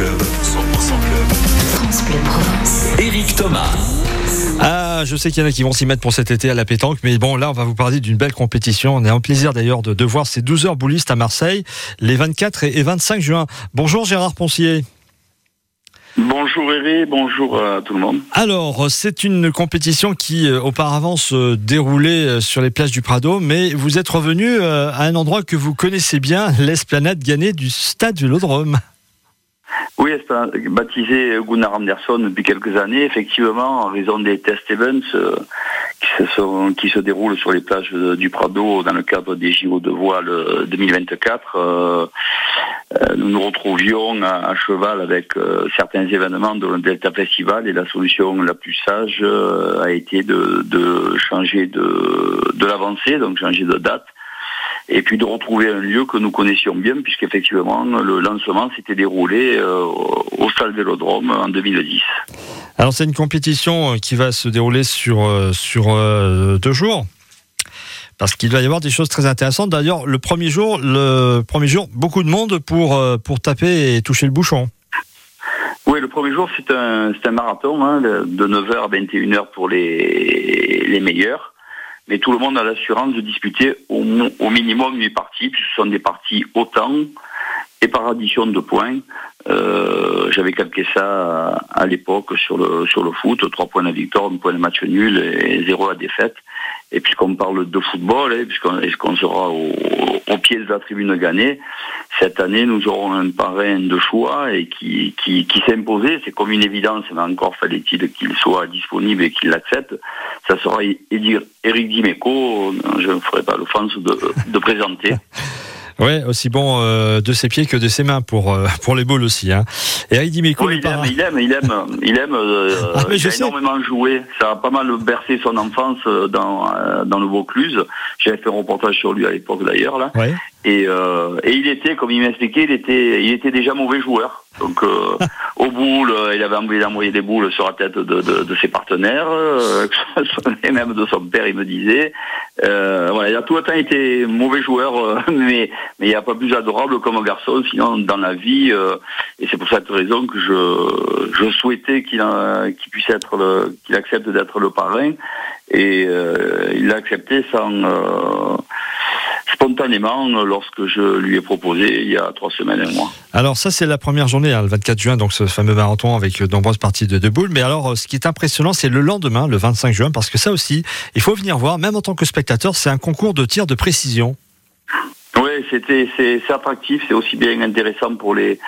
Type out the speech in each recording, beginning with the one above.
Club, 100% Club. France Bleu Provence. Éric Thomas. Ah, je sais qu'il y en a qui vont s'y mettre pour cet été à la pétanque, mais bon, là, on va vous parler d'une belle compétition. On est en plaisir d'ailleurs de, de voir ces 12 heures boulistes à Marseille, les 24 et 25 juin. Bonjour Gérard Poncier. Bonjour Eric, bonjour à tout le monde. Alors, c'est une compétition qui euh, auparavant se déroulait euh, sur les plages du Prado, mais vous êtes revenu euh, à un endroit que vous connaissez bien, l'esplanade gagnée du stade Vélodrome. Oui, baptisé Gunnar Anderson depuis quelques années, effectivement, en raison des test events euh, qui, se déroulent sur les plages du Prado dans le cadre des JO de voile 2024. Euh, euh, nous nous retrouvions à, cheval avec certains événements de Delta Festival et la solution la plus sage a été de, de changer de, de l'avancée, donc changer de date et puis de retrouver un lieu que nous connaissions bien, puisqu'effectivement, le lancement s'était déroulé euh, au Stade Vélodrome en 2010. Alors c'est une compétition euh, qui va se dérouler sur, euh, sur deux jours parce qu'il va y avoir des choses très intéressantes. D'ailleurs, le premier jour, le premier jour, beaucoup de monde pour, pour taper et toucher le bouchon. Oui, le premier jour, c'est un, un marathon hein, de 9h à 21h pour les, les meilleurs mais tout le monde a l'assurance de disputer au, minimum 8 parties, puisque ce sont des parties autant et par addition de points. Euh, j'avais calqué ça à, l'époque sur le sur le foot, 3 points de victoire, 1 point de match nul et 0 à défaite. Et puisqu'on parle de football, hein, puisqu'on sera au, au, pied de la tribune gagnée, cette année nous aurons un parrain de choix et qui, qui, qui imposé. C'est comme une évidence, mais encore fallait-il qu'il soit disponible et qu'il l'accepte. Ça sera Eric Dimeco, je ne ferai pas l'offense de, de présenter. Ouais, aussi bon euh, de ses pieds que de ses mains pour euh, pour les boules aussi. Hein. Et Heidi Meko, il, aime, il aime, il aime, il aime, euh, ah, il a énormément joué. Ça a pas mal bercé son enfance dans dans le Vaucluse. J'avais fait un reportage sur lui à l'époque d'ailleurs là. Ouais. Et, et il était, comme il m'expliquait, il était il était déjà mauvais joueur. Donc euh, au boule, euh, il avait envoyé des boules sur la tête de, de, de ses partenaires, euh, et même de son père, il me disait. Euh, voilà, il a tout le temps été mauvais joueur, euh, mais mais il n'y a pas plus adorable comme garçon, sinon dans la vie. et c'est pour cette raison que je je souhaitais qu'il qu'il puisse être le, qu'il accepte d'être le parrain, et il l'a accepté sans spontanément lorsque je lui ai proposé il y a trois semaines et un mois. Alors ça c'est la première journée, hein, le 24 juin, donc ce fameux marathon avec de nombreuses parties de, boules. Mais alors ce qui est impressionnant c'est le lendemain, le 25 juin, parce que ça aussi, il faut venir voir, même en tant que spectateur, c'est un concours de tir de précision. Oui, c'était c'est attractif, c'est aussi bien intéressant pour les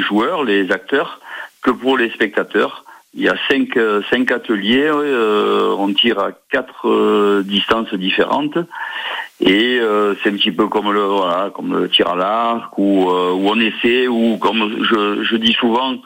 joueurs, les acteurs, que pour les spectateurs. Il y a cinq, cinq ateliers, euh, on tire à quatre euh, distances différentes et euh, c'est un petit peu comme le voilà, comme le tir à l'arc ou euh, on essaie ou comme je, je dis souvent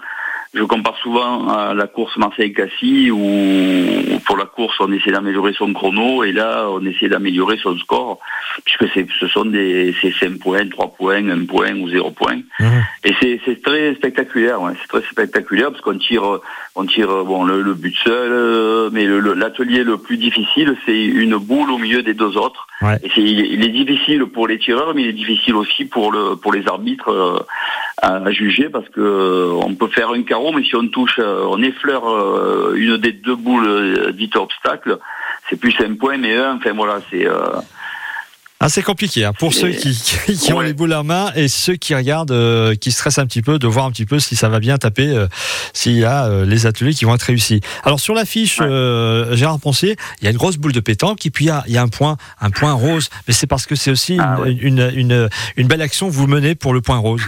je compare souvent à la course Marseille-Cassis où pour la course on essaie d'améliorer son chrono et là on essaie d'améliorer son score puisque ce sont des 5 points, 3 points, 1 point ou 0 point. Mmh. Et c'est, c'est très spectaculaire, ouais. c'est très spectaculaire parce qu'on tire on tire bon le, le but seul, mais le, l'atelier le plus difficile c'est une boule au milieu des deux autres. Ouais. Et c'est, il, est difficile pour les tireurs, mais il est difficile aussi pour le pour les arbitres euh, à, juger parce que euh, on peut faire un carreau, mais si on touche, euh, on effleure euh, une des deux boules obstacle, c'est plus un point, mais un. Enfin voilà, c'est. Ah, c'est compliqué hein, pour ceux qui, qui ont les boules en main et ceux qui regardent, qui stressent un petit peu, de voir un petit peu si ça va bien taper, s'il y a les ateliers qui vont être réussis. Alors sur l'affiche, Gérard Poncier, il y a une grosse boule de pétanque et puis il y a, il y a un point, un point rose. Mais c'est parce que c'est aussi ah une, une, une, une, belle action que vous menez pour le point rose.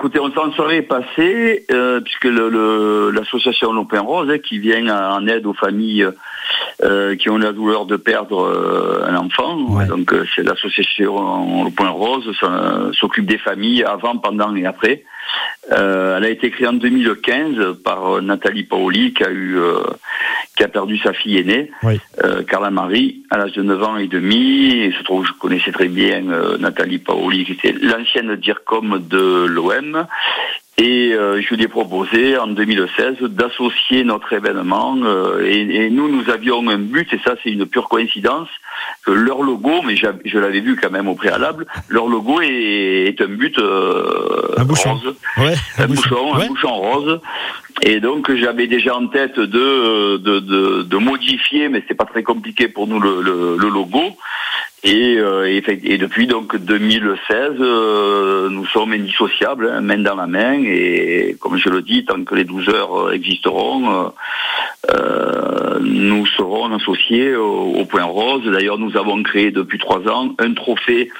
Écoutez, on s'en serait passé, euh, puisque l'association le, Rose, hein, qui vient en aide aux familles euh, qui ont la douleur de perdre euh, un enfant, donc euh, c'est l'association Le Point Rose, s'occupe des familles avant, pendant et après. Euh, elle a été créée en 2015 par Nathalie Paoli, qui a eu qui a perdu sa fille aînée, euh, Carla Marie, à l'âge de 9 ans et demi. Et je trouve je connaissais très bien euh, Nathalie Paoli, qui était l'ancienne DIRCOM de l'OM. Et euh, je lui ai proposé en 2016 d'associer notre événement. euh, et, et nous, nous avions un but, et ça c'est une pure coïncidence, que leur logo, mais je l'avais vu quand même au préalable, leur logo est, est un but euh, Un bouchon. rose Ouais, un bouchon, Ouais. un bouchon rose. Et donc j'avais déjà en tête de, de, de, de modifier, mais c'est pas très compliqué pour nous le, le, le logo. Et, euh, et, depuis donc 2016, euh, nous sommes indissociables, hein, main dans la main. Et comme je le dis, tant que les 12 heures euh, existeront, euh, euh, nous serons associés au, au Point Rose. D'ailleurs, nous avons créé depuis trois ans un trophée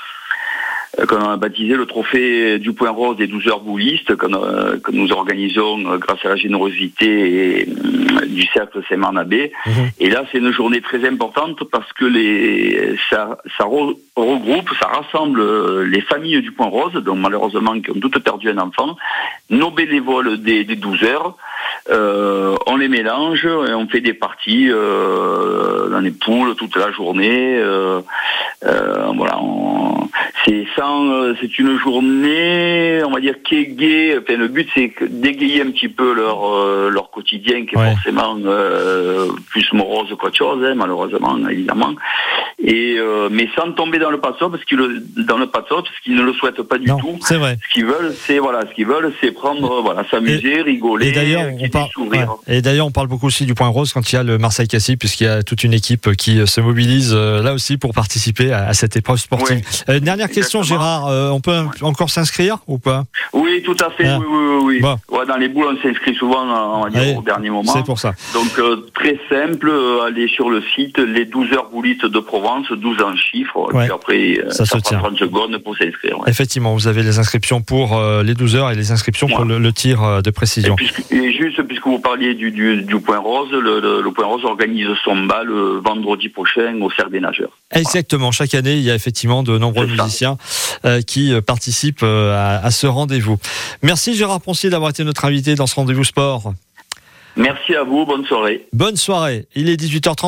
qu'on a baptisé le trophée du Point Rose des 12 heures boulistes que, euh, que nous organisons euh, grâce à la générosité euh, du cercle Saint-Marnabé. Mhm. Et là, c'est une journée très importante parce que les, ça, ça re- regroupe, ça rassemble euh, les familles du Point Rose, donc malheureusement qui ont toutes perdu un enfant, nos bénévoles des, des 12 heures, euh, on les mélange et on fait des parties euh, dans les poules toute la journée. euh, euh, voilà, on- c'est sans, euh, c'est une journée, on va dire qui est gaie. Enfin, le but c'est d'égayer un petit peu leur euh, leur quotidien qui est Ouais. forcément euh, plus morose qu'autre chose, hein, malheureusement évidemment. Et euh, mais sans tomber dans le passo parce qu'ils le dans le passo parce qu'ils ne le souhaitent pas du Non, tout. c'est vrai. Ce qu'ils veulent, c'est voilà, ce qu'ils veulent, c'est prendre, voilà, s'amuser, rigoler, Et ouais. et d'ailleurs, on parle beaucoup aussi du point rose quand il y a le Marseille Cassis, puisqu'il y a toute une équipe qui euh, se mobilise euh, là aussi pour participer à, à cette épreuve sportive. Euh, dernière question. Gérard, euh, on peut encore s'inscrire ou pas? Oui, tout à fait. Ah. Oui, oui, oui. oui. Bon. Ouais, dans les boules, on s'inscrit souvent, on va dire, Allez, au dernier moment. C'est pour ça. Donc très simple, aller sur le site les 12 heures boulites de Provence, 12 en chiffres, puis après Ça se prend tient. 30 secondes pour s'inscrire. Effectivement, vous avez les inscriptions pour les 12 heures et les inscriptions pour le, le tir de Et, précision. puisque- et juste puisque vous parliez du, du, du Point Rose, le, le- le Point Rose organise son bal le vendredi prochain au Cercle des Nageurs. Exactement. Chaque année, il y a effectivement de nombreux musiciens euh, qui euh, participent euh, à, à ce rendez-vous. Merci Gérard Poncier d'avoir été notre invité dans ce rendez-vous sport. Merci à vous, bonne soirée. Bonne soirée. Il est 18h30.